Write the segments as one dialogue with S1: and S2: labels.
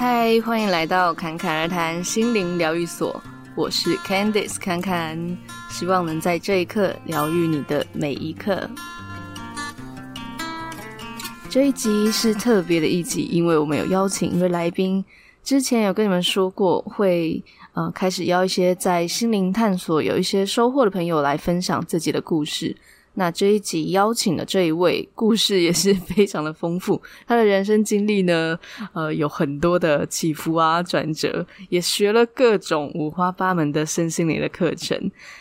S1: 嗨，欢迎来到侃侃而谈心灵疗愈所，我是 Candice 侃侃，希望能在这一刻疗愈你的每一刻。这一集是特别的一集，因为我们有邀请一位来宾，之前有跟你们说过会。呃，开始邀一些在心灵探索有一些收获的朋友来分享自己的故事。那这一集邀请的这一位，故事也是非常的丰富。他的人生经历呢，呃，有很多的起伏啊、转折，也学了各种五花八门的身心灵的课程。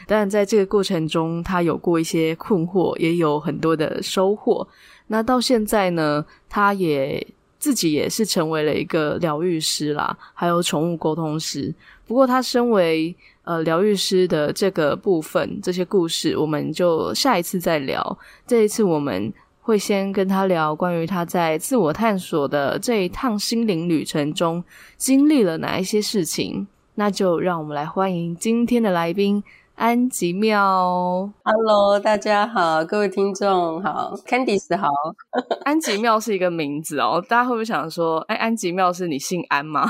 S1: 当然，在这个过程中，他有过一些困惑，也有很多的收获。那到现在呢，他也自己也是成为了一个疗愈师啦，还有宠物沟通师。不过，他身为呃疗愈师的这个部分，这些故事，我们就下一次再聊。这一次，我们会先跟他聊关于他在自我探索的这一趟心灵旅程中经历了哪一些事情。那就让我们来欢迎今天的来宾安吉妙。
S2: Hello，大家好，各位听众好，Candice 好。
S1: 安吉妙是一个名字哦，大家会不会想说，哎，安吉妙是你姓安吗？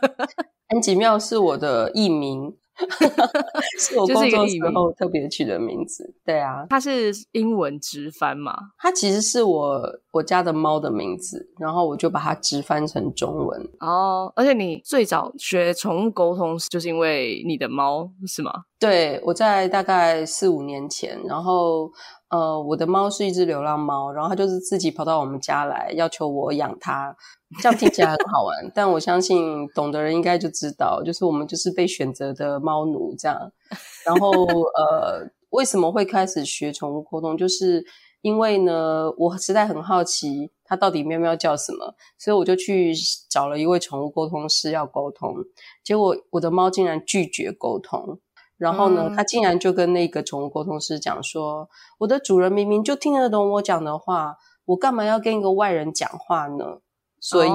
S2: 安吉妙是我的艺名，是我工作时候特别取的名字。对啊，
S1: 它是英文直翻嘛？
S2: 它其实是我我家的猫的名字，然后我就把它直翻成中文。
S1: 哦，而且你最早学宠物沟通，就是因为你的猫是吗？
S2: 对，我在大概四五年前，然后呃，我的猫是一只流浪猫，然后它就是自己跑到我们家来，要求我养它。这样听起来很好玩，但我相信懂的人应该就知道，就是我们就是被选择的猫奴这样。然后呃，为什么会开始学宠物沟通？就是因为呢，我实在很好奇它到底喵喵叫什么，所以我就去找了一位宠物沟通师要沟通。结果我的猫竟然拒绝沟通，然后呢，他竟然就跟那个宠物沟通师讲说：“我的主人明明就听得懂我讲的话，我干嘛要跟一个外人讲话呢？”所以，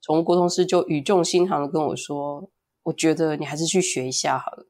S2: 宠物沟通师就语重心长的跟我说：“我觉得你还是去学一下好了。”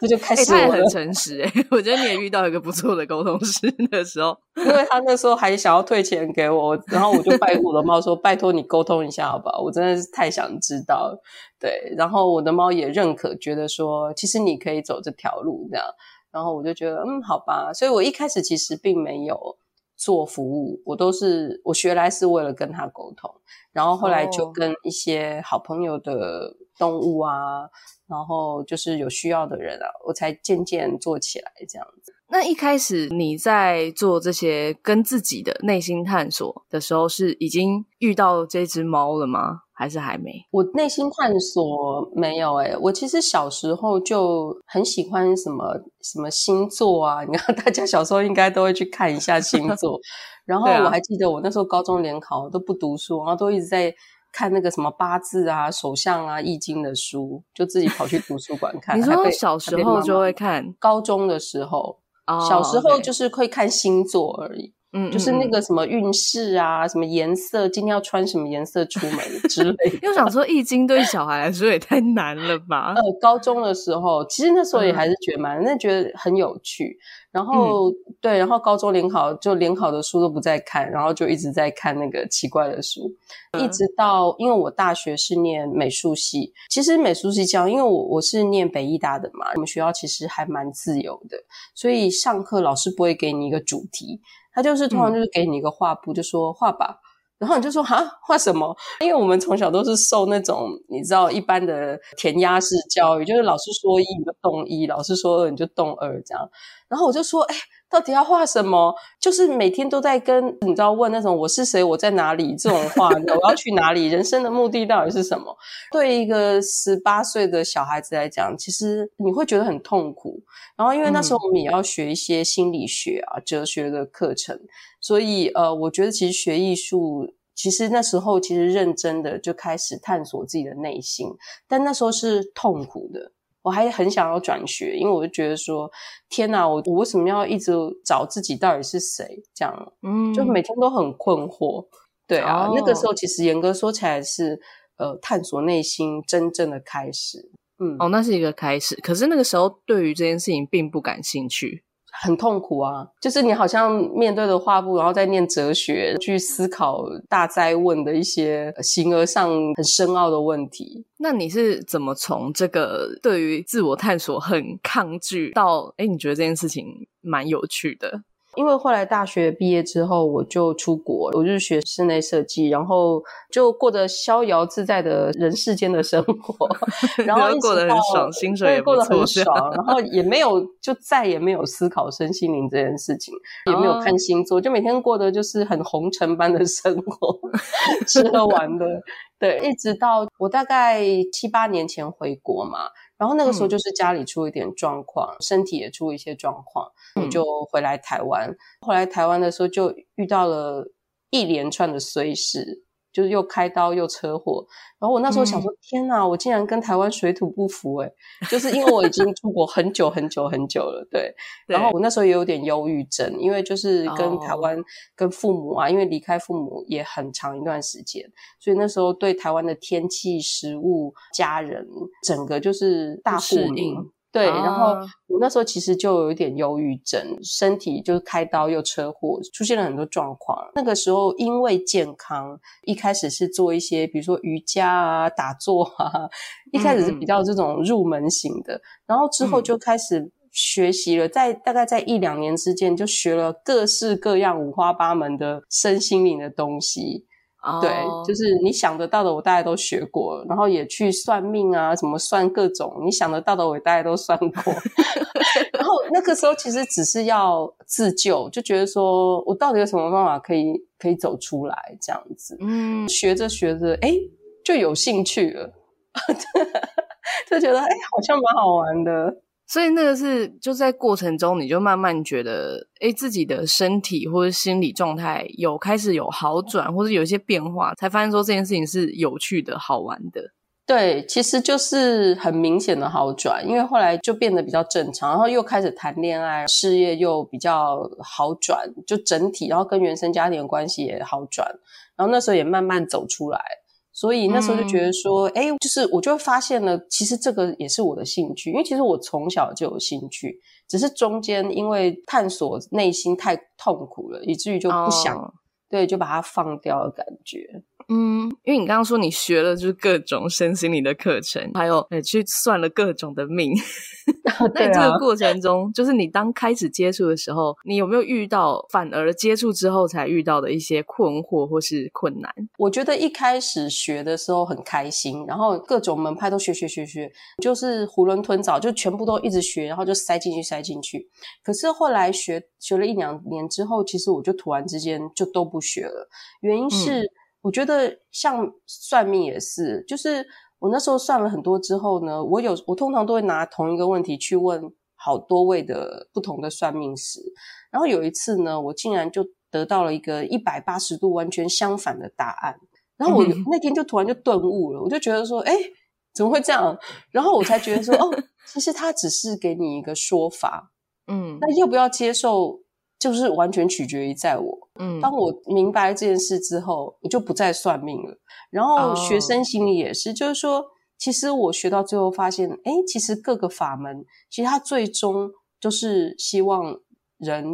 S2: 这就开始我。欸、他也
S1: 很诚实欸，我觉得你也遇到一个不错的沟通师 的时候，
S2: 因为他那时候还想要退钱给我，然后我就拜托我的猫说：“拜托你沟通一下好不好？我真的是太想知道了。”对，然后我的猫也认可，觉得说其实你可以走这条路这样。然后我就觉得嗯，好吧。所以我一开始其实并没有。做服务，我都是我学来是为了跟他沟通，然后后来就跟一些好朋友的动物啊，然后就是有需要的人啊，我才渐渐做起来这样子。
S1: 那一开始你在做这些跟自己的内心探索的时候，是已经遇到这只猫了吗？还是还没？
S2: 我内心探索没有诶，我其实小时候就很喜欢什么什么星座啊，你看大家小时候应该都会去看一下星座。然后我还记得我那时候高中联考都不读书，然后都一直在看那个什么八字啊、手相啊、易经的书，就自己跑去图书馆看。
S1: 你说小时候就会看？
S2: 高中的时候，oh, 小时候就是会看星座而已。嗯，就是那个什么运势啊，什么颜色，今天要穿什么颜色出门 之类的。
S1: 因为想说，易经对小孩来说也太难了吧？
S2: 呃，高中的时候，其实那时候也还是觉得蛮，那、嗯、觉得很有趣。然后、嗯、对，然后高中联考就联考的书都不再看，然后就一直在看那个奇怪的书，嗯、一直到因为我大学是念美术系，其实美术系这样，因为我我是念北艺大的嘛，我们学校其实还蛮自由的，所以上课老师不会给你一个主题。他就是通常就是给你一个画布，嗯、就说画吧，然后你就说哈，画什么？因为我们从小都是受那种你知道一般的填鸭式教育，就是老师说一你就动一，老师说二你就动二这样。然后我就说，哎。到底要画什么？就是每天都在跟你知道问那种我是谁，我在哪里这种话，我要去哪里，人生的目的到底是什么？对一个十八岁的小孩子来讲，其实你会觉得很痛苦。然后因为那时候我们也要学一些心理学啊、哲学的课程，所以呃，我觉得其实学艺术，其实那时候其实认真的就开始探索自己的内心，但那时候是痛苦的。我还很想要转学，因为我就觉得说，天哪，我我为什么要一直找自己到底是谁？这样，嗯，就每天都很困惑。对啊，哦、那个时候其实严格说起来是，呃，探索内心真正的开始。嗯，
S1: 哦，那是一个开始。可是那个时候对于这件事情并不感兴趣，
S2: 很痛苦啊，就是你好像面对着画布，然后在念哲学，去思考大灾问的一些形而上很深奥的问题。
S1: 那你是怎么从这个对于自我探索很抗拒，到哎你觉得这件事情蛮有趣的？
S2: 因为后来大学毕业之后，我就出国，我就是学室内设计，然后就过着逍遥自在的人世间的生活，然后
S1: 过得很爽，薪水也
S2: 过得很爽，然后也没有就再也没有思考身心灵这件事情，也没有看星座，就每天过得就是很红尘般的生活，吃喝玩乐，对，一直到我大概七八年前回国嘛。然后那个时候就是家里出了一点状况，嗯、身体也出了一些状况，我就回来台湾。回来台湾的时候就遇到了一连串的衰事。就是又开刀又车祸，然后我那时候想说，嗯、天哪，我竟然跟台湾水土不服诶，就是因为我已经出国很久很久很久了，对。对，然后我那时候也有点忧郁症，因为就是跟台湾、跟父母啊，因为离开父母也很长一段时间，所以那时候对台湾的天气、食物、家人，整个就是大不适应。对，啊、然后我那时候其实就有一点忧郁症，身体就是开刀又车祸，出现了很多状况。那个时候因为健康，一开始是做一些，比如说瑜伽啊、打坐啊，一开始是比较这种入门型的，嗯、然后之后就开始学习了，在大概在一两年之间，就学了各式各样五花八门的身心灵的东西。Oh. 对，就是你想得到的，我大概都学过，然后也去算命啊，什么算各种你想得到的，我大概都算过。然后那个时候其实只是要自救，就觉得说我到底有什么办法可以可以走出来这样子。嗯，学着学着，哎，就有兴趣了，就觉得哎，好像蛮好玩的。
S1: 所以那个是就在过程中，你就慢慢觉得，诶，自己的身体或者心理状态有开始有好转，或者有一些变化，才发现说这件事情是有趣的、好玩的。
S2: 对，其实就是很明显的好转，因为后来就变得比较正常，然后又开始谈恋爱，事业又比较好转，就整体，然后跟原生家庭的关系也好转，然后那时候也慢慢走出来。所以那时候就觉得说，哎、嗯，就是我就会发现了，其实这个也是我的兴趣，因为其实我从小就有兴趣，只是中间因为探索内心太痛苦了，以至于就不想，哦、对，就把它放掉的感觉。
S1: 嗯，因为你刚刚说你学了就是各种身心灵的课程，还有呃去算了各种的命。那你这个过程中，啊、就是你当开始接触的时候，你有没有遇到反而接触之后才遇到的一些困惑或是困难？
S2: 我觉得一开始学的时候很开心，然后各种门派都学学学学，就是囫囵吞枣，就全部都一直学，然后就塞进去塞进去。可是后来学学了一两年之后，其实我就突然之间就都不学了，原因是。嗯我觉得像算命也是，就是我那时候算了很多之后呢，我有我通常都会拿同一个问题去问好多位的不同的算命师，然后有一次呢，我竟然就得到了一个一百八十度完全相反的答案，然后我那天就突然就顿悟了，我就觉得说，哎，怎么会这样？然后我才觉得说，哦，其实他只是给你一个说法，嗯，那要不要接受？就是完全取决于在我，嗯，当我明白这件事之后，我就不再算命了。然后学生心里也是，哦、就是说，其实我学到最后发现，哎，其实各个法门，其实它最终就是希望人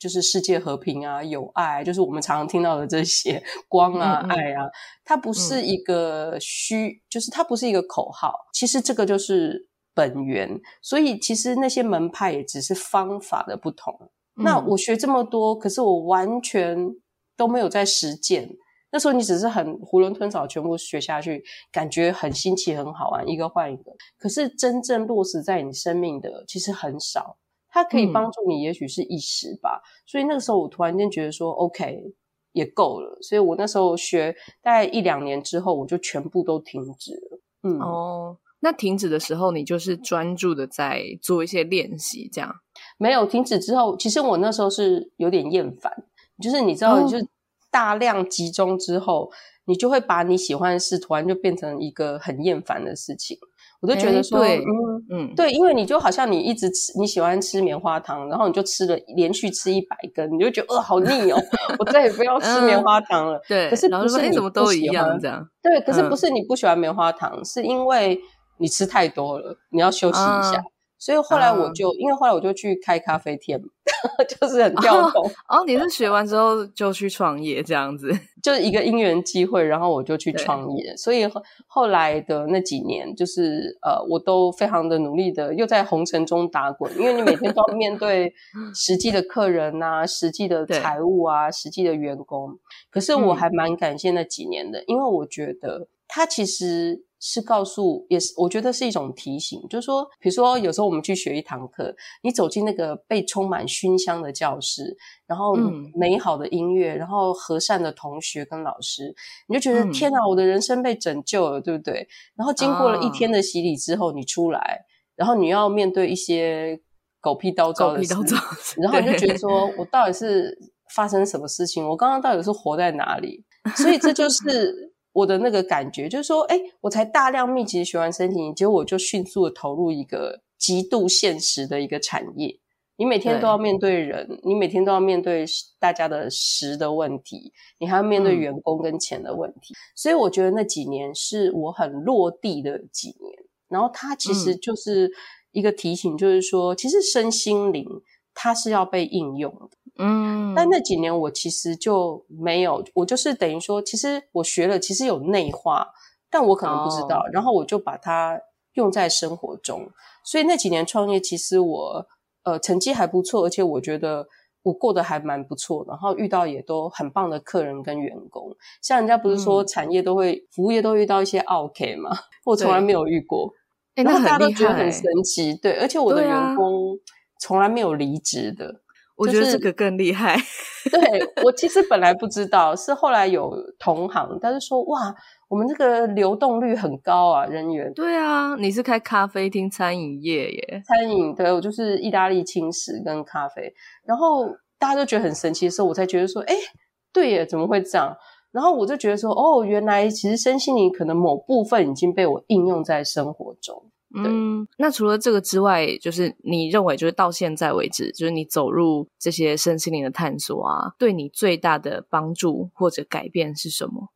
S2: 就是世界和平啊，有爱，就是我们常常听到的这些光啊、嗯、爱啊，它不是一个虚，嗯、就是它不是一个口号。其实这个就是本源，所以其实那些门派也只是方法的不同。那我学这么多，可是我完全都没有在实践。那时候你只是很囫囵吞枣，全部学下去，感觉很新奇、很好玩，一个换一个。可是真正落实在你生命的，其实很少。它可以帮助你，也许是一时吧。嗯、所以那个时候，我突然间觉得说，OK，也够了。所以我那时候学大概一两年之后，我就全部都停止了。嗯，
S1: 哦，那停止的时候，你就是专注的在做一些练习，这样。
S2: 没有停止之后，其实我那时候是有点厌烦，就是你知道，就是大量集中之后，哦、你就会把你喜欢的事突然就变成一个很厌烦的事情。我都觉得说，
S1: 对
S2: 嗯嗯，对，因为你就好像你一直吃，你喜欢吃棉花糖，然后你就吃了连续吃一百根，你就觉得呃好腻哦，我再也不要吃棉花糖了。嗯、
S1: 对，
S2: 可是不是你
S1: 怎么都一样这样？
S2: 对，可是不是你不喜欢棉花糖，嗯、是因为你吃太多了，你要休息一下。所以后来我就，uh, 因为后来我就去开咖啡店，就是很跳动。
S1: 哦，你是学完之后就去创业这样子，
S2: 就是一个因缘机会，然后我就去创业。所以后后来的那几年，就是呃，我都非常的努力的，又在红尘中打滚，因为你每天都要面对 实际的客人呐、啊，实际的财务啊，实际的员工。可是我还蛮感谢那几年的，嗯、因为我觉得他其实。是告诉，也是我觉得是一种提醒，就是说，比如说有时候我们去学一堂课，你走进那个被充满熏香的教室，然后美好的音乐，然后和善的同学跟老师，你就觉得、嗯、天哪，我的人生被拯救了，对不对？然后经过了一天的洗礼之后，你出来，然后你要面对一些狗屁叨叨的事，然 后你就觉得说我到底是发生什么事情？我刚刚到底是活在哪里？所以这就 是。我的那个感觉就是说，哎，我才大量密集学完身体，结果我就迅速的投入一个极度现实的一个产业。你每天都要面对人，你每天都要面对大家的食的问题，你还要面对员工跟钱的问题。嗯。所以我觉得那几年是我很落地的几年。然后它其实就是一个提醒，就是说，其实身心灵它是要被应用的。嗯，但那几年我其实就没有，我就是等于说，其实我学了，其实有内化，但我可能不知道，哦、然后我就把它用在生活中。所以那几年创业，其实我呃成绩还不错，而且我觉得我过得还蛮不错，然后遇到也都很棒的客人跟员工。像人家不是说产业都会，嗯、服务业都遇到一些 OK 嘛，我从来没有遇过，然后大家都觉得很神奇，对，而且我的员工从来没有离职的。
S1: 我觉得这个更厉害。
S2: 就是、对，我其实本来不知道，是后来有同行，他就说哇，我们这个流动率很高啊，人员。
S1: 对啊，你是开咖啡厅餐饮业耶？
S2: 餐饮，对，我就是意大利轻食跟咖啡。然后大家都觉得很神奇的时候，我才觉得说，哎，对耶，怎么会这样？然后我就觉得说，哦，原来其实身心灵可能某部分已经被我应用在生活中。
S1: 嗯，那除了这个之外，就是你认为，就是到现在为止，就是你走入这些身心灵的探索啊，对你最大的帮助或者改变是什么？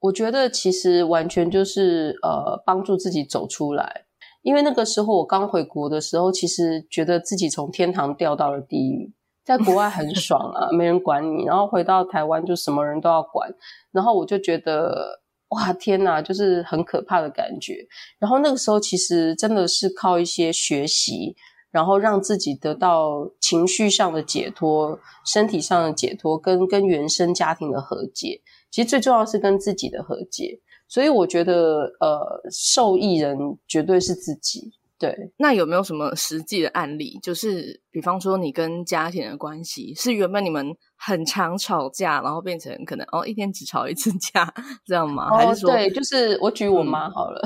S2: 我觉得其实完全就是呃，帮助自己走出来。因为那个时候我刚回国的时候，其实觉得自己从天堂掉到了地狱，在国外很 爽啊，没人管你，然后回到台湾就什么人都要管，然后我就觉得。哇，天哪，就是很可怕的感觉。然后那个时候，其实真的是靠一些学习，然后让自己得到情绪上的解脱、身体上的解脱，跟跟原生家庭的和解。其实最重要是跟自己的和解。所以我觉得，呃，受益人绝对是自己。对，
S1: 那有没有什么实际的案例？就是比方说，你跟家庭的关系是原本你们很常吵架，然后变成可能哦一天只吵一次架这样吗？
S2: 哦、
S1: 还是说，
S2: 对，就是我举我妈好了。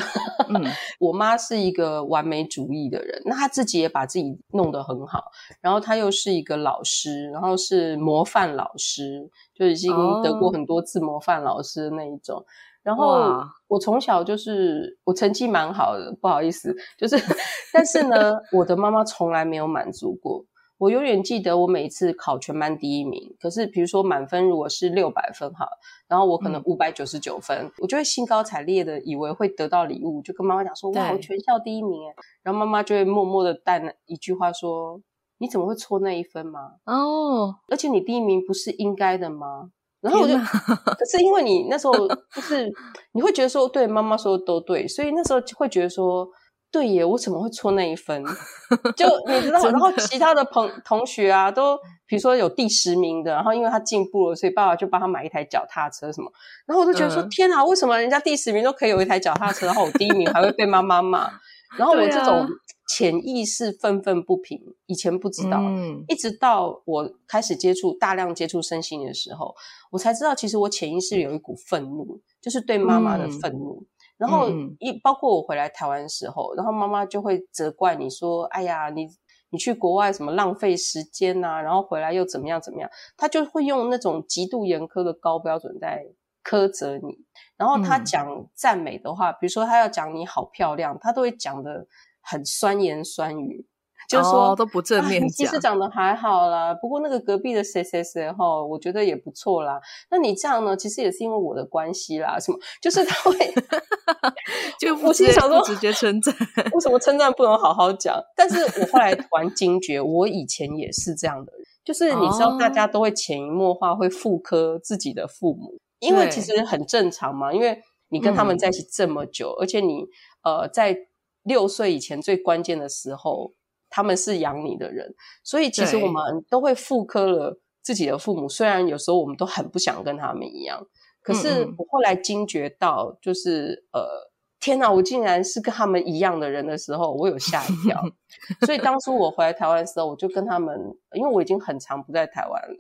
S2: 嗯，我妈是一个完美主义的人，那她自己也把自己弄得很好，然后她又是一个老师，然后是模范老师，就已经得过很多次模范老师的那一种。哦然后我从小就是我成绩蛮好的，不好意思，就是，但是呢，我的妈妈从来没有满足过。我永远记得我每一次考全班第一名，可是比如说满分如果是六百分哈，然后我可能五百九十九分，嗯，我就会兴高采烈的以为会得到礼物，就跟妈妈讲说哇，我全校第一名诶，然后妈妈就会默默的带那一句话说，你怎么会错那一分吗？哦，而且你第一名不是应该的吗？然后我就，可是因为你那时候 就是你会觉得说，对妈妈说的都对，所以那时候会觉得说，对耶，我怎么会错那一分？就 你知道，然后其他的朋同学啊，都比如说有第十名的，然后因为他进步了，所以爸爸就帮他买一台脚踏车什么。然后我就觉得说，嗯、天啊，为什么人家第十名都可以有一台脚踏车，然后我第一名还会被妈妈骂？然后我这种。潜意识愤愤不平，以前不知道，嗯，一直到我开始接触大量接触身心的时候，我才知道，其实我潜意识有一股愤怒，就是对妈妈的愤怒。嗯、然后一包括我回来台湾的时候，然后妈妈就会责怪你说：“哎呀，你你去国外什么浪费时间呐？然后回来又怎么样怎么样？”她就会用那种极度严苛的高标准在苛责你。然后她讲赞美的话，比如说她要讲你好漂亮，她都会讲的。很酸言酸语，就是说、
S1: 哦、都不正面讲。
S2: 其实长得还好啦，不过那个隔壁的谁谁谁哈，我觉得也不错啦。那你这样呢，其实也是因为我的关系啦，什么？就是他会
S1: 就我心想说直接称赞，
S2: 为什么称赞不能好好讲？但是我后来突然惊觉，我以前也是这样的人，就是你知道，大家都会潜移默化会复刻自己的父母，因为其实很正常嘛，因为你跟他们在一起这么久，嗯、而且你呃在。六岁以前最关键的时候，他们是养你的人，所以其实我们都会复刻了自己的父母。虽然有时候我们都很不想跟他们一样，可是我后来惊觉到，就是呃，天哪，我竟然是跟他们一样的人的时候，我有吓一跳。所以当初我回来台湾的时候，我就跟他们，因为我已经很长不在台湾了，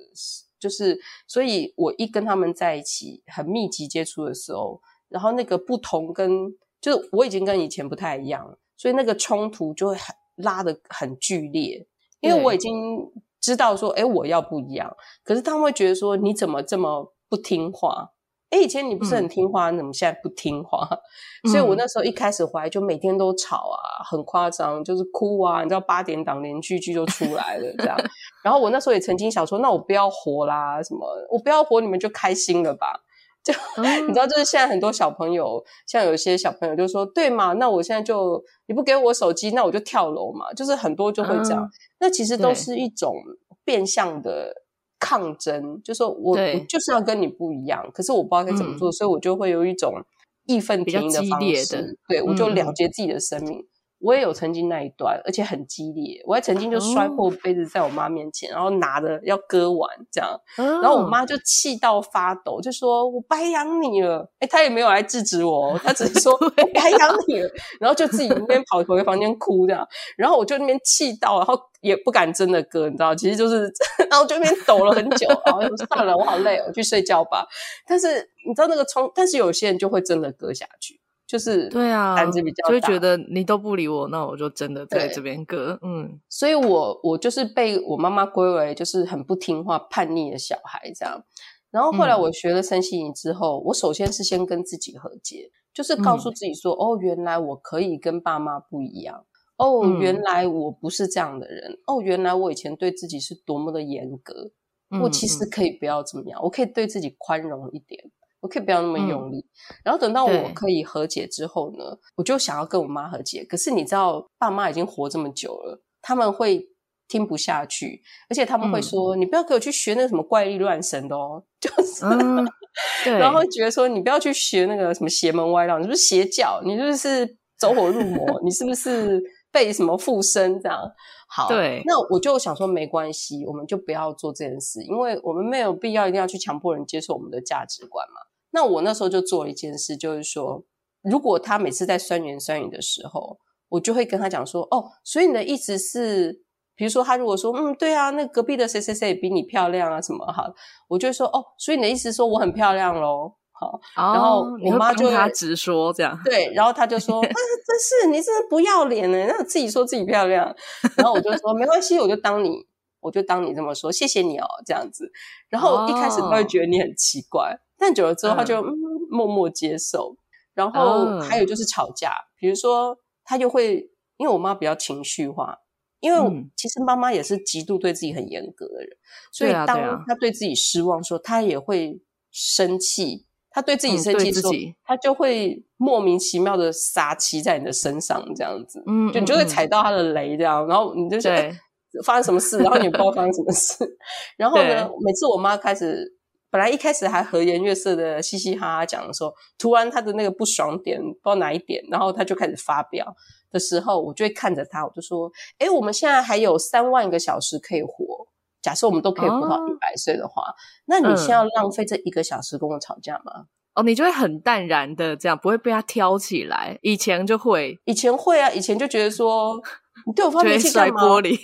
S2: 就是所以我一跟他们在一起很密集接触的时候，然后那个不同跟。就是我已经跟以前不太一样了，所以那个冲突就会很拉的很剧烈，因为我已经知道说，诶，我要不一样。可是他们会觉得说，你怎么这么不听话？诶，以前你不是很听话，嗯、你怎么现在不听话？所以我那时候一开始回来就每天都吵啊，很夸张，就是哭啊，你知道八点档连续剧就出来了这样。然后我那时候也曾经想说，那我不要活啦，什么我不要活，你们就开心了吧。就、嗯、你知道，就是现在很多小朋友，像有些小朋友就说：“对嘛，那我现在就你不给我手机，那我就跳楼嘛。”就是很多就会这样。嗯、那其实都是一种变相的抗争，就说我我就是要跟你不一样，可是我不知道该怎么做，嗯、所以我就会有一种义愤填膺的方式。对，我就了结自己的生命。嗯我也有曾经那一段，而且很激烈。我还曾经就摔破杯子在我妈面前，然后拿着要割腕这样，然后我妈就气到发抖，就说：“我白养你了。”哎，她也没有来制止我，她只是说：“我白养你了。”然后就自己那边跑回房间哭这样。然后我就那边气到，然后也不敢真的割，你知道，其实就是，然后就那边抖了很久。然后算了，我好累，我去睡觉吧。但是你知道那个冲，但是有些人就会真的割下去。就是对啊，胆子比较大，
S1: 就会觉得你都不理我，那我就真的在这边割。嗯，
S2: 所以我我就是被我妈妈归为就是很不听话、叛逆的小孩这样。然后后来我学了身心灵之后，嗯、我首先是先跟自己和解，就是告诉自己说：“嗯、哦，原来我可以跟爸妈不一样。哦，原来我不是这样的人。嗯、哦，原来我以前对自己是多么的严格。嗯、我其实可以不要怎么样，我可以对自己宽容一点。”我可以不要那么用力，嗯、然后等到我可以和解之后呢，我就想要跟我妈和解。可是你知道，爸妈已经活这么久了，他们会听不下去，而且他们会说：“嗯、你不要给我去学那个什么怪力乱神的哦。”就是，嗯、然后会觉得说：“你不要去学那个什么邪门歪道，你是不是邪教？你是不是走火入魔？你是不是被什么附身这样？”好，对，那我就想说没关系，我们就不要做这件事，因为我们没有必要一定要去强迫人接受我们的价值观嘛。那我那时候就做了一件事，就是说，如果他每次在酸言酸语的时候，我就会跟他讲说，哦，所以你的意思是，比如说他如果说，嗯，对啊，那隔壁的谁谁谁比你漂亮啊，什么好，我就会说，哦，所以你的意思是说我很漂亮咯。好，然后我妈就
S1: 他直说这样，
S2: 对，然后他就说，啊，真是你真是不要脸呢，那自己说自己漂亮，然后我就说没关系，我就当你，我就当你这么说，谢谢你哦，这样子，然后一开始他会觉得你很奇怪。但久了之后，他就、嗯、默默接受。然后还有就是吵架，嗯、比如说他就会，因为我妈比较情绪化，因为其实妈妈也是极度对自己很严格的人，嗯、所以当她对自己失望的时候，他也会生气。他对自己生气的时候，嗯、他就会莫名其妙的撒气在你的身上，这样子，嗯，就你就会踩到他的雷，这样，然后你就说对、欸、发生什么事，然后你也不知道发生什么事。然后呢，每次我妈开始。本来一开始还和颜悦色的嘻嘻哈哈讲的时候，突然她的那个不爽点不知道哪一点，然后她就开始发飙的时候，我就会看着他，我就说：“哎，我们现在还有三万个小时可以活。假设我们都可以活到一百岁的话，哦、那你现在要浪费这一个小时跟我吵架吗？”
S1: 哦，你就会很淡然的这样，不会被他挑起来。以前就会，
S2: 以前会啊，以前就觉得说 你对我发脾气干嘛？
S1: 玻璃，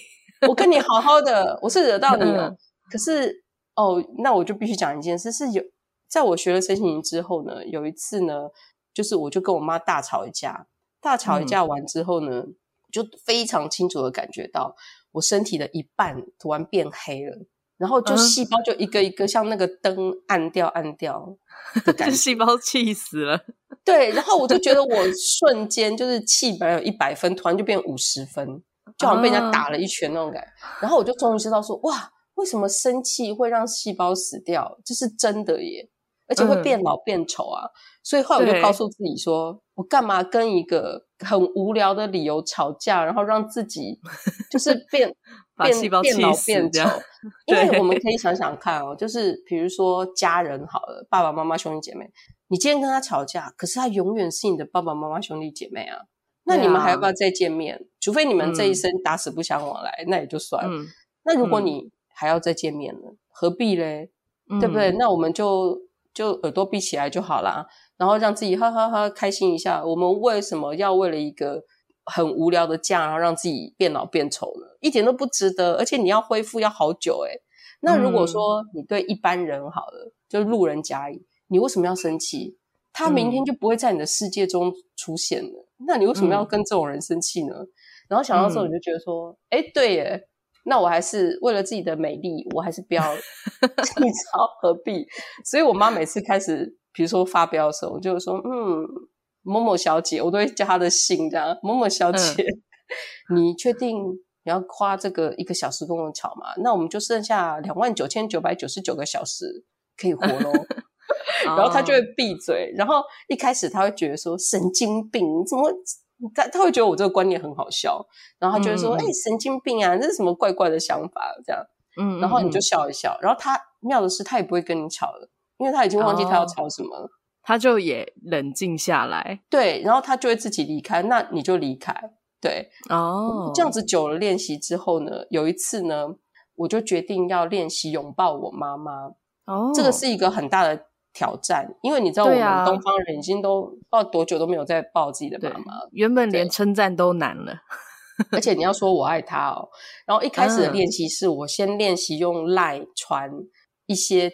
S2: 我跟你好好的，我是惹到你了，嗯、可是。哦，那我就必须讲一件事，是有在我学了身心灵之后呢，有一次呢，就是我就跟我妈大吵一架，大吵一架完之后呢，嗯、就非常清楚的感觉到我身体的一半突然变黑了，然后就细胞就一个一个像那个灯暗掉暗掉的感 觉，
S1: 细胞气死了。
S2: 对，然后我就觉得我瞬间就是气本来有一百分，突然就变五十分。就好像被人家打了一拳那种感然后我就终于知道说，哇，为什么生气会让细胞死掉？这是真的耶，而且会变老变丑啊。嗯、所以后来我就告诉自己说，我干嘛跟一个很无聊的理由吵架，然后让自己 就是变。变变老变丑，因为我们可以想想看哦，就是比如说家人好了，爸爸妈妈兄弟姐妹，你今天跟他吵架，可是他永远是你的爸爸妈妈兄弟姐妹啊，那你们还要不要再见面？啊、除非你们这一生打死不相往来，嗯、那也就算了。嗯、那如果你还要再见面呢？嗯、何必嘞？对不对？嗯、那我们就就耳朵闭起来就好啦，然后让自己哈哈哈开心一下。我们为什么要为了一个？很无聊的假，然后让自己变老变丑呢，一点都不值得。而且你要恢复要好久诶。那如果说你对一般人好了，嗯、就路人甲乙，你为什么要生气？他明天就不会在你的世界中出现了。嗯、那你为什么要跟这种人生气呢？嗯、然后想到之后，你就觉得说，哎、嗯，对耶，那我还是为了自己的美丽，我还是不要，你知道何必？所以我妈每次开始，比如说发飙的时候，我就说，嗯。某某小姐，我都会加她的姓，这样。某某小姐，嗯、你确定你要花这个一个小时跟我吵吗？那我们就剩下两万九千九百九十九个小时可以活喽。然后他就会闭嘴。然后一开始他会觉得说神经病，怎么？他他会觉得我这个观念很好笑。然后他就会说：“哎、嗯欸，神经病啊，这是什么怪怪的想法？”这样。嗯。然后你就笑一笑。然后他妙的是，他也不会跟你吵了，因为他已经忘记他要吵什么了。哦
S1: 他就也冷静下来，
S2: 对，然后他就会自己离开，那你就离开，对，哦，这样子久了练习之后呢，有一次呢，我就决定要练习拥抱我妈妈，哦，这个是一个很大的挑战，因为你知道我们东方人已经都不知道多久都没有再抱自己的妈妈，
S1: 原本连称赞都难了，
S2: 而且你要说我爱她哦，然后一开始的练习是我先练习用赖传一些。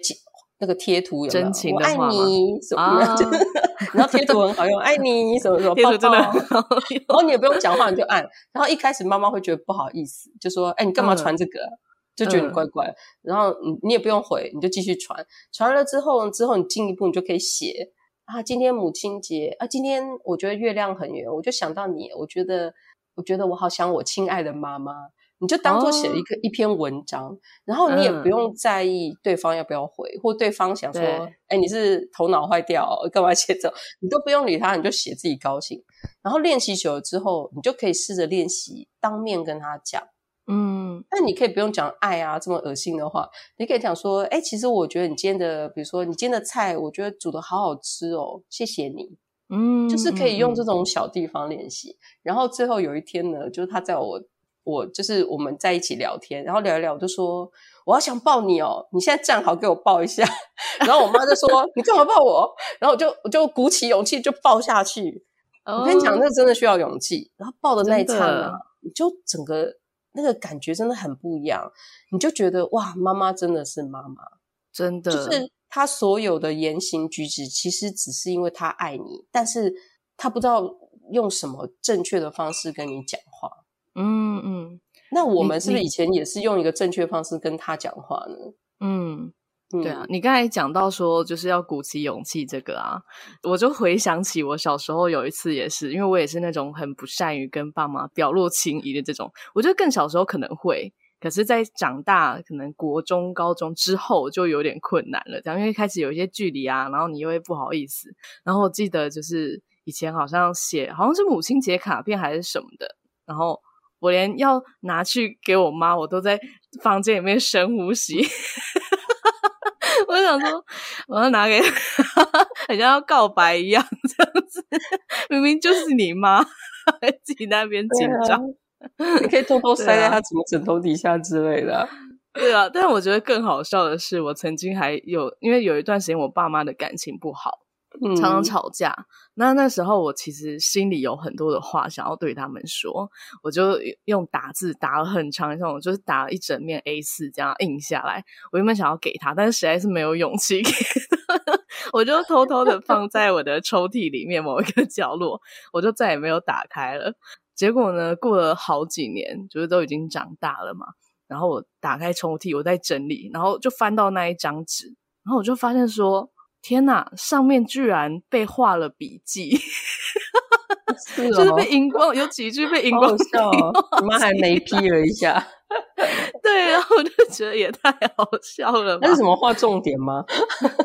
S2: 那个贴图有有？真情的话吗？我爱你什么？啊、然后贴图很好用，爱你什么什么，贴图真的很好用。然后你也不用讲话，你就按。然后一开始妈妈会觉得不好意思，就说：“哎，你干嘛传这个？”嗯、就觉得你怪怪。嗯、然后你你也不用回，你就继续传。传了之后，之后你进一步，你就可以写啊，今天母亲节啊，今天我觉得月亮很圆，我就想到你，我觉得我觉得我好想我亲爱的妈妈。你就当做写了一个、哦、一篇文章，然后你也不用在意对方要不要回，嗯、或对方想说：“哎对，你是头脑坏掉、哦，干嘛写这？”你都不用理他，你就写自己高兴。然后练习久了之后，你就可以试着练习当面跟他讲。嗯，但你可以不用讲爱啊这么恶心的话，你可以讲说：“哎，其实我觉得你今天的，比如说你今天的菜，我觉得煮的好好吃哦，谢谢你。”嗯，就是可以用这种小地方练习。嗯、然后最后有一天呢，就是他在我。我就是我们在一起聊天，然后聊一聊，我就说我要想抱你哦，你现在站好给我抱一下。然后我妈就说 你干嘛抱我？然后我就我就鼓起勇气就抱下去。Oh, 我跟你讲，那真的需要勇气。然后抱的那一刹那，你就整个那个感觉真的很不一样。你就觉得哇，妈妈真的是妈妈，
S1: 真的
S2: 就是她所有的言行举止，其实只是因为她爱你，但是她不知道用什么正确的方式跟你讲话。嗯嗯，那我们是不是以前也是用一个正确方式跟他讲话呢？
S1: 嗯，对啊，你刚才讲到说就是要鼓起勇气这个啊，我就回想起我小时候有一次也是，因为我也是那种很不善于跟爸妈表露情谊的这种，我觉得更小时候可能会，可是在长大可能国中、高中之后就有点困难了，这样因为开始有一些距离啊，然后你又会不好意思，然后我记得就是以前好像写好像是母亲节卡片还是什么的，然后。我连要拿去给我妈，我都在房间里面深呼吸。我想说，我要拿给她，好像要告白一样，这样子。明明就是你妈，还自己那边紧张。
S2: 你可以偷偷塞在她什么枕头底下之类的。
S1: 对啊，但是我觉得更好笑的是，我曾经还有，因为有一段时间我爸妈的感情不好。常常吵架，嗯、那那时候我其实心里有很多的话想要对他们说，我就用打字打了很长一段，我就是打了一整面 A 四这样印下来。我原本想要给他，但是实在是没有勇气给他，我就偷偷的放在我的抽屉里面某一个角落，我就再也没有打开了。结果呢，过了好几年，就是都已经长大了嘛，然后我打开抽屉，我在整理，然后就翻到那一张纸，然后我就发现说。天呐，上面居然被画了笔记，
S2: 是哦、
S1: 就是被荧光，有几句被荧光笑，
S2: 你妈还没批了一下。
S1: 对，然后我就觉得也太好笑了吧。
S2: 那是什么画重点吗？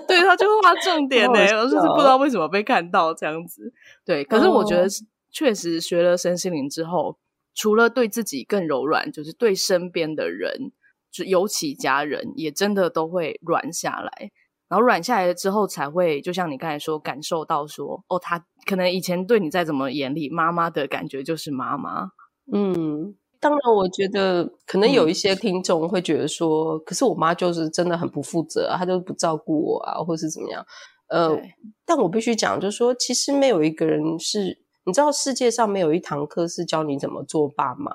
S1: 对，他就画重 点呢，我就是不知道为什么被看到这样子。对，可是我觉得确实学了身心灵之后，除了对自己更柔软，就是对身边的人，就尤其家人，也真的都会软下来。然后软下来了之后，才会就像你刚才说，感受到说，哦，他可能以前对你再怎么严厉，妈妈的感觉就是妈妈。
S2: 嗯。当然，我觉得可能有一些听众会觉得说，嗯、可是我妈就是真的很不负责啊，她就不照顾我啊，或是怎么样。呃，但我必须讲，就是说，其实没有一个人是，你知道，世界上没有一堂课是教你怎么做爸妈。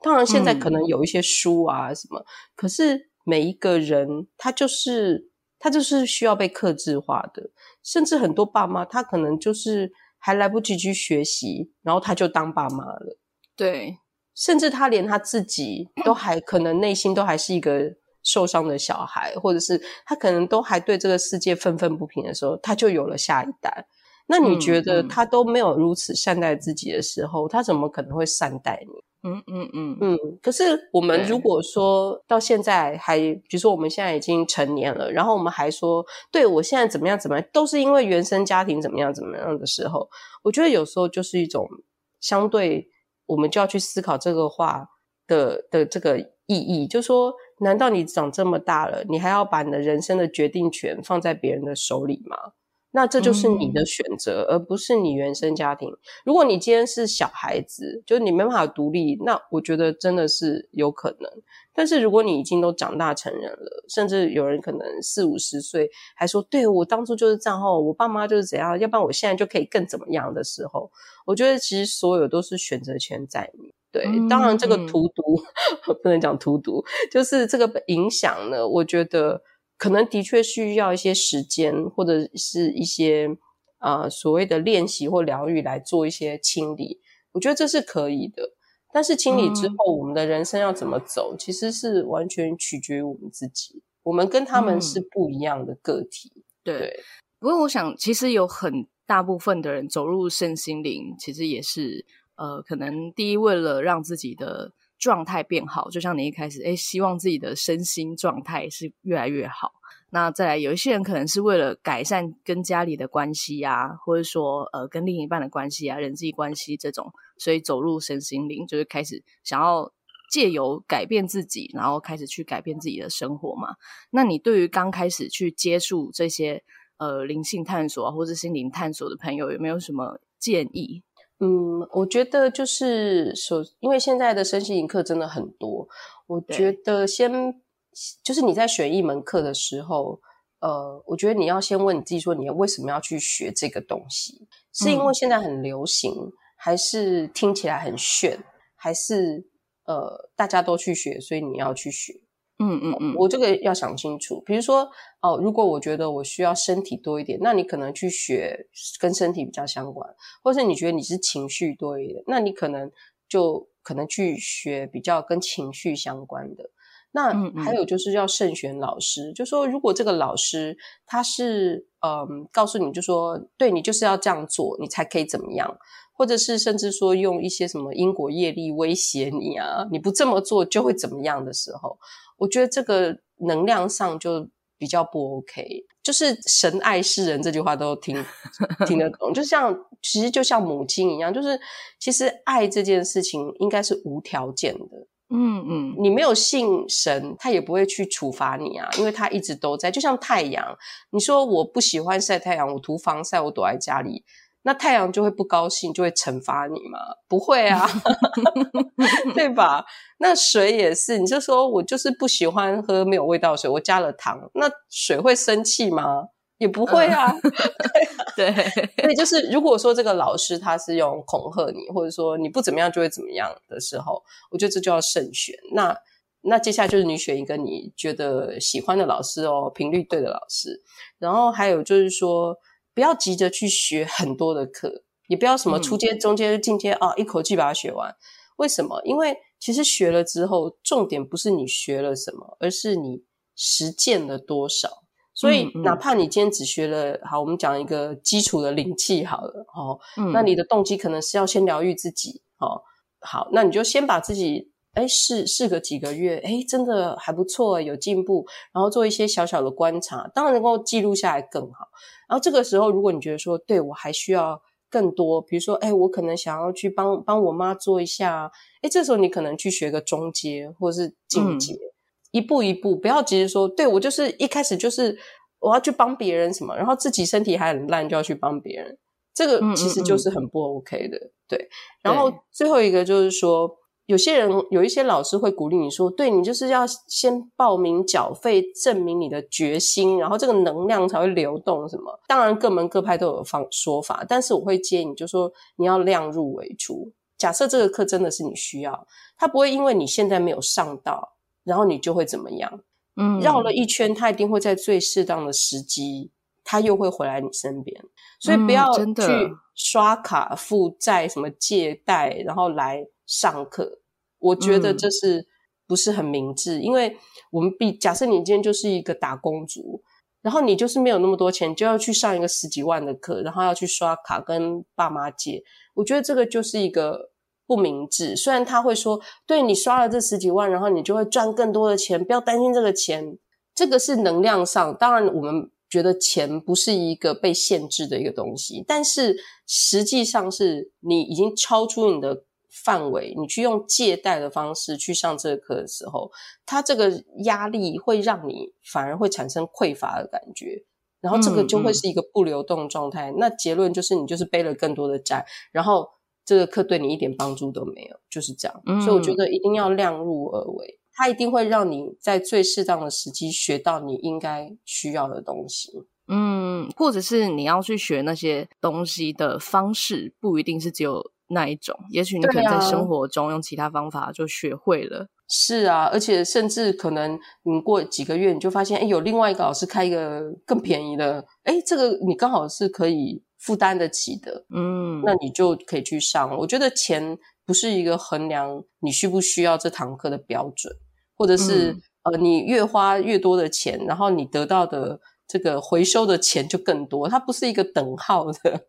S2: 当然，现在可能有一些书啊什么，嗯、可是每一个人他就是他就是需要被克制化的，甚至很多爸妈他可能就是还来不及去学习，然后他就当爸妈了。
S1: 对。
S2: 甚至他连他自己都还可能内心都还是一个受伤的小孩，或者是他可能都还对这个世界愤愤不平的时候，他就有了下一代。那你觉得他都没有如此善待自己的时候，他怎么可能会善待你？
S1: 嗯嗯嗯
S2: 嗯。可是我们如果说到现在还，比如说我们现在已经成年了，然后我们还说，对，我现在怎么样怎么样，都是因为原生家庭怎么样怎么样的时候，我觉得有时候就是一种相对。我们就要去思考这个话的的这个意义，就说，难道你长这么大了，你还要把你的人生的决定权放在别人的手里吗？那这就是你的选择，嗯、而不是你原生家庭。如果你今天是小孩子，就是你没办法独立，那我觉得真的是有可能。但是如果你已经都长大成人了，甚至有人可能四五十岁还说，对，我当初就是这样，后我爸妈就是怎样，要不然我现在就可以更怎么样的时候，我觉得其实所有都是选择权在你。对，嗯、当然这个荼毒、嗯、不能讲荼毒，就是这个影响呢，我觉得。可能的确需要一些时间，或者是一些啊、呃、所谓的练习或疗愈来做一些清理。我觉得这是可以的，但是清理之后，嗯、我们的人生要怎么走，其实是完全取决于我们自己。我们跟他们是不一样的个体。嗯、对，对
S1: 不过我想，其实有很大部分的人走入身心灵，其实也是呃，可能第一为了让自己的。状态变好，就像你一开始诶，希望自己的身心状态是越来越好。那再来，有一些人可能是为了改善跟家里的关系啊，或者说呃跟另一半的关系啊，人际关系这种，所以走入身心灵，就是开始想要借由改变自己，然后开始去改变自己的生活嘛。那你对于刚开始去接触这些呃灵性探索，或者心灵探索的朋友，有没有什么建议？
S2: 嗯，我觉得就是首，因为现在的身心灵课真的很多，我觉得先就是你在选一门课的时候，呃，我觉得你要先问你自己说，你为什么要去学这个东西？是因为现在很流行，嗯、还是听起来很炫，还是呃大家都去学，所以你要去学？
S1: 嗯嗯嗯，
S2: 我这个要想清楚。比如说，哦，如果我觉得我需要身体多一点，那你可能去学跟身体比较相关；或是你觉得你是情绪多一点，那你可能就可能去学比较跟情绪相关的。那还有就是要慎选老师，嗯嗯，就说如果这个老师他是嗯告诉你就说，对，你就是要这样做，你才可以怎么样，或者是甚至说用一些什么因果业力威胁你啊，你不这么做就会怎么样的时候。我觉得这个能量上就比较不 OK，就是神爱世人这句话都听 听得懂，就像其实就像母亲一样，就是其实爱这件事情应该是无条件的，
S1: 嗯嗯，
S2: 你没有信神，他也不会去处罚你啊，因为他一直都在，就像太阳，你说我不喜欢晒太阳，我涂防晒，我躲在家里。那太阳就会不高兴，就会惩罚你吗？不会啊，对吧？那水也是，你就说我就是不喜欢喝没有味道的水，我加了糖，那水会生气吗？也不会啊。嗯、
S1: 对，
S2: 所以就是如果说这个老师他是用恐吓你，或者说你不怎么样就会怎么样的时候，我觉得这就要慎选。那那接下来就是你选一个你觉得喜欢的老师哦，频率对的老师。然后还有就是说。不要急着去学很多的课，也不要什么初阶、中阶、进阶啊，一口气把它学完。为什么？因为其实学了之后，重点不是你学了什么，而是你实践了多少。所以，哪怕你今天只学了，好，我们讲一个基础的灵气好了，哦，
S1: 嗯，
S2: 那你的动机可能是要先疗愈自己，哦，好，那你就先把自己，诶试试个几个月，哎真的还不错，有进步，然后做一些小小的观察，当然能够记录下来更好。然后这个时候，如果你觉得说，对，我还需要更多，比如说，哎我可能想要去帮帮我妈做一下，哎这时候你可能去学个中阶或者是进阶。嗯一步一步，不要急着说，对，我就是一开始就是我要去帮别人什么，然后自己身体还很烂就要去帮别人，这个其实就是很不 OK 的。嗯嗯嗯对，然后最后一个就是说，有些人有一些老师会鼓励你说，对，你就是要先报名缴费，证明你的决心，然后这个能量才会流动什么。当然各门各派都有方说法，但是我会建议你就说你要量入为出。假设这个课真的是你需要，他不会因为你现在没有上到。然后你就会怎么样？嗯，绕了一圈，他一定会在最适当的时机，他又会回来你身边。所以不要去刷卡、负债、什么借贷，然后来上课。我觉得这是不是很明智？嗯，因为我们比假设你今天就是一个打工族，然后你就是没有那么多钱，就要去上一个十几万的课，然后要去刷卡跟爸妈借。我觉得这个就是一个。不明智，虽然他会说，对，你刷了这十几万，然后你就会赚更多的钱，不要担心这个钱。这个是能量上，当然我们觉得钱不是一个被限制的一个东西，但是实际上是你已经超出你的范围，你去用借贷的方式去上这个课的时候，它这个压力会让你反而会产生匮乏的感觉，然后这个就会是一个不流动状态。嗯嗯。那结论就是你就是背了更多的债，然后。这个课对你一点帮助都没有，就是这样。嗯，所以我觉得一定要量入而为，它一定会让你在最适当的时机学到你应该需要的东西。
S1: 嗯，或者是你要去学那些东西的方式，不一定是只有那一种，也许你可能在生活中用其他方法就学会了。
S2: 是啊，而且甚至可能你过几个月你就发现，哎，有另外一个老师开一个更便宜的，哎，这个你刚好是可以。负担得起的，嗯，那你就可以去上。我觉得钱不是一个衡量你需不需要这堂课的标准，或者是、嗯、呃，你越花越多的钱，然后你得到的这个回收的钱就更多。它不是一个等号的，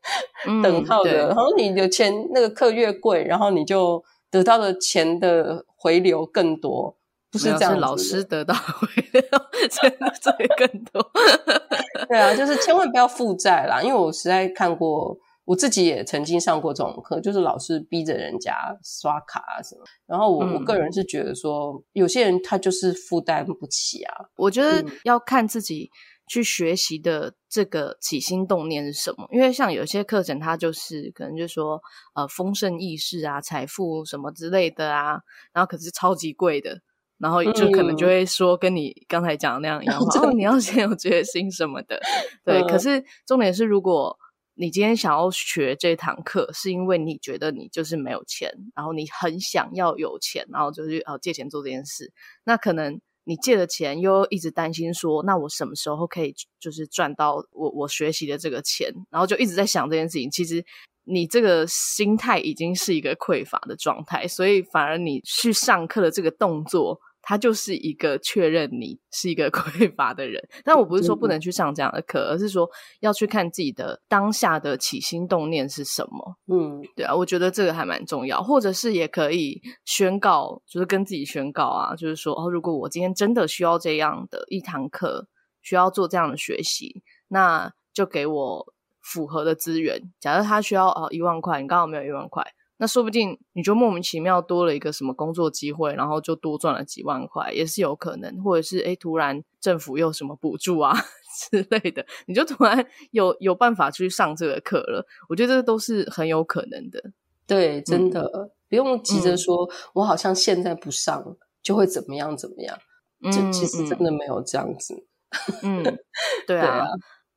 S2: 嗯、等号的。然后你的钱那个课越贵，然后你就得到的钱的回流更多。不是这样，是
S1: 老师得到回流钱的更多。
S2: 对啊，就是千万不要负债啦，因为我实在看过，我自己也曾经上过这种课，就是老师逼着人家刷卡啊什么。然后我、嗯、我个人是觉得说，有些人他就是负担不起啊。
S1: 我觉得要看自己去学习的这个起心动念是什么，因为像有些课程，它就是可能就是说呃丰盛意识啊、财富什么之类的啊，然后可是超级贵的。然后就可能就会说跟你刚才讲的那样一样 话，嗯、哦，你要先有决心什么的，对。嗯、可是重点是，如果你今天想要学这堂课，是因为你觉得你就是没有钱，然后你很想要有钱，然后就是哦借钱做这件事，那可能你借了钱又一直担心说，那我什么时候可以就是赚到我我学习的这个钱，然后就一直在想这件事情，其实。你这个心态已经是一个匮乏的状态，所以反而你去上课的这个动作，它就是一个确认你是一个 匮乏的人。但我不是说不能去上这样的课，而是说要去看自己的当下的起心动念是什么。嗯，对啊，我觉得这个还蛮重要，或者是也可以宣告，就是跟自己宣告啊，就是说哦，如果我今天真的需要这样的一堂课，需要做这样的学习，那就给我。符合的资源，假设他需要哦一万块，你刚好没有一万块，那说不定你就莫名其妙多了一个什么工作机会，然后就多赚了几万块，也是有可能，或者是诶突然政府又什么补助啊 之类的，你就突然有有办法去上这个课了。我觉得这都是很有可能的。
S2: 对，真的、嗯、不用急着说，嗯、我好像现在不上就会怎么样怎么样，这、嗯、其实真的没有这样子。
S1: 嗯，对啊。对啊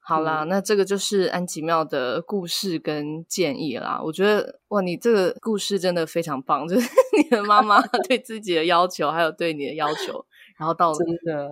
S1: 好啦，那这个就是安吉妙的故事跟建议啦。我觉得哇，你这个故事真的非常棒，就是 你的妈妈 对自己的要求，还有对你的要求，然后到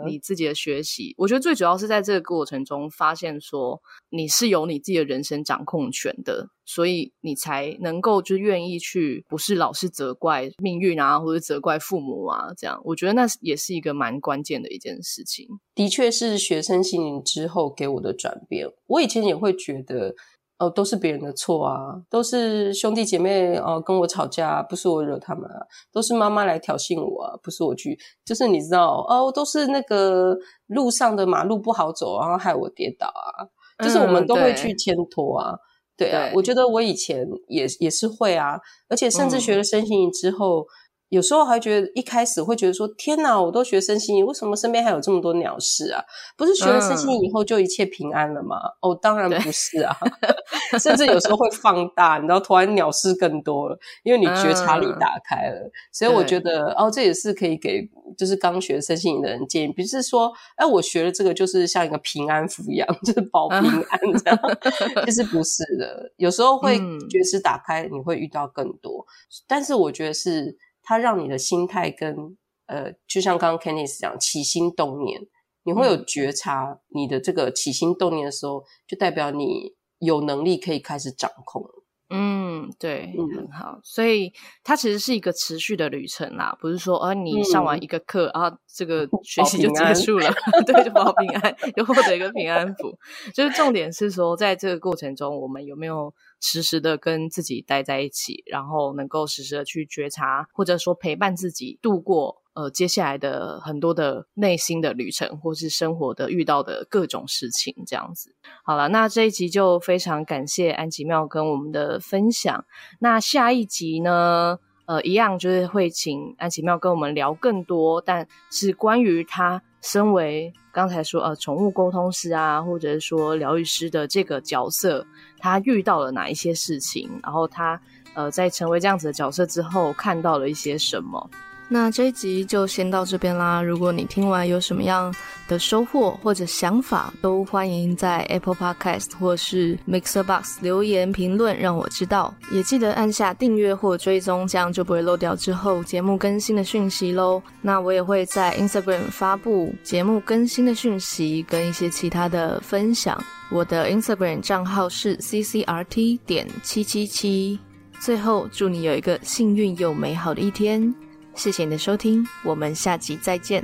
S1: 你自己的学习。我觉得最主要是在这个过程中发现说你是有你自己的人生掌控权的，所以你才能够就愿意去，不是老是责怪命运啊，或者责怪父母啊，这样。我觉得那也是一个蛮关键的一件事情。
S2: 的确是学生心灵之后给我的转变。我以前也会觉得。哦，都是别人的错啊，都是兄弟姐妹哦跟我吵架，不是我惹他们啊，都是妈妈来挑衅我啊，不是我去，就是你知道哦，都是那个路上的马路不好走，然后害我跌倒啊，就是我们都会去牵拖啊，嗯、对，对啊，我觉得我以前也也是会啊，而且甚至学了身心灵之后。嗯有时候还觉得一开始会觉得说天哪，我都学身心灵，为什么身边还有这么多鸟事啊？不是学了身心灵以后就一切平安了吗？嗯、哦，当然不是啊，甚至有时候会放大，你知道，突然鸟事更多了，因为你觉察力打开了。嗯、所以我觉得哦，这也是可以给就是刚学身心灵的人建议，不是说哎，我学了这个就是像一个平安符一样，就是保平安这样，嗯、其实不是的。有时候会觉知打开，你会遇到更多，但是我觉得是。它让你的心态跟呃，就像刚刚 Candice 讲，起心动念，你会有觉察你的这个起心动念的时候，就代表你有能力可以开始掌控。
S1: 嗯，对，嗯，很好。所以它其实是一个持续的旅程啦，不是说啊，你上完一个课、嗯、啊，这个 学习就结束了，对，就保平安，又获得一个平安符。就是重点是说，在这个过程中，我们有没有实时的跟自己待在一起，然后能够实时的去觉察，或者说陪伴自己度过。呃，接下来的很多的内心的旅程，或是生活的遇到的各种事情，这样子。好了，那这一集就非常感谢安琪妙跟我们的分享。那下一集呢，呃，一样就是会请安琪妙跟我们聊更多，但是关于他身为刚才说呃宠物沟通师啊，或者是说疗愈师的这个角色，他遇到了哪一些事情，然后他呃在成为这样子的角色之后，看到了一些什么。那这一集就先到这边啦。如果你听完有什么样的收获或者想法，都欢迎在 Apple Podcast 或是 Mixer Box 留言评论，让我知道。也记得按下订阅或追踪，这样就不会漏掉之后节目更新的讯息喽。那我也会在 Instagram 发布节目更新的讯息跟一些其他的分享。我的 Instagram 账号是 ccrt 点七七七。最后，祝你有一个幸运又美好的一天。谢谢你的收听，我们下集再见。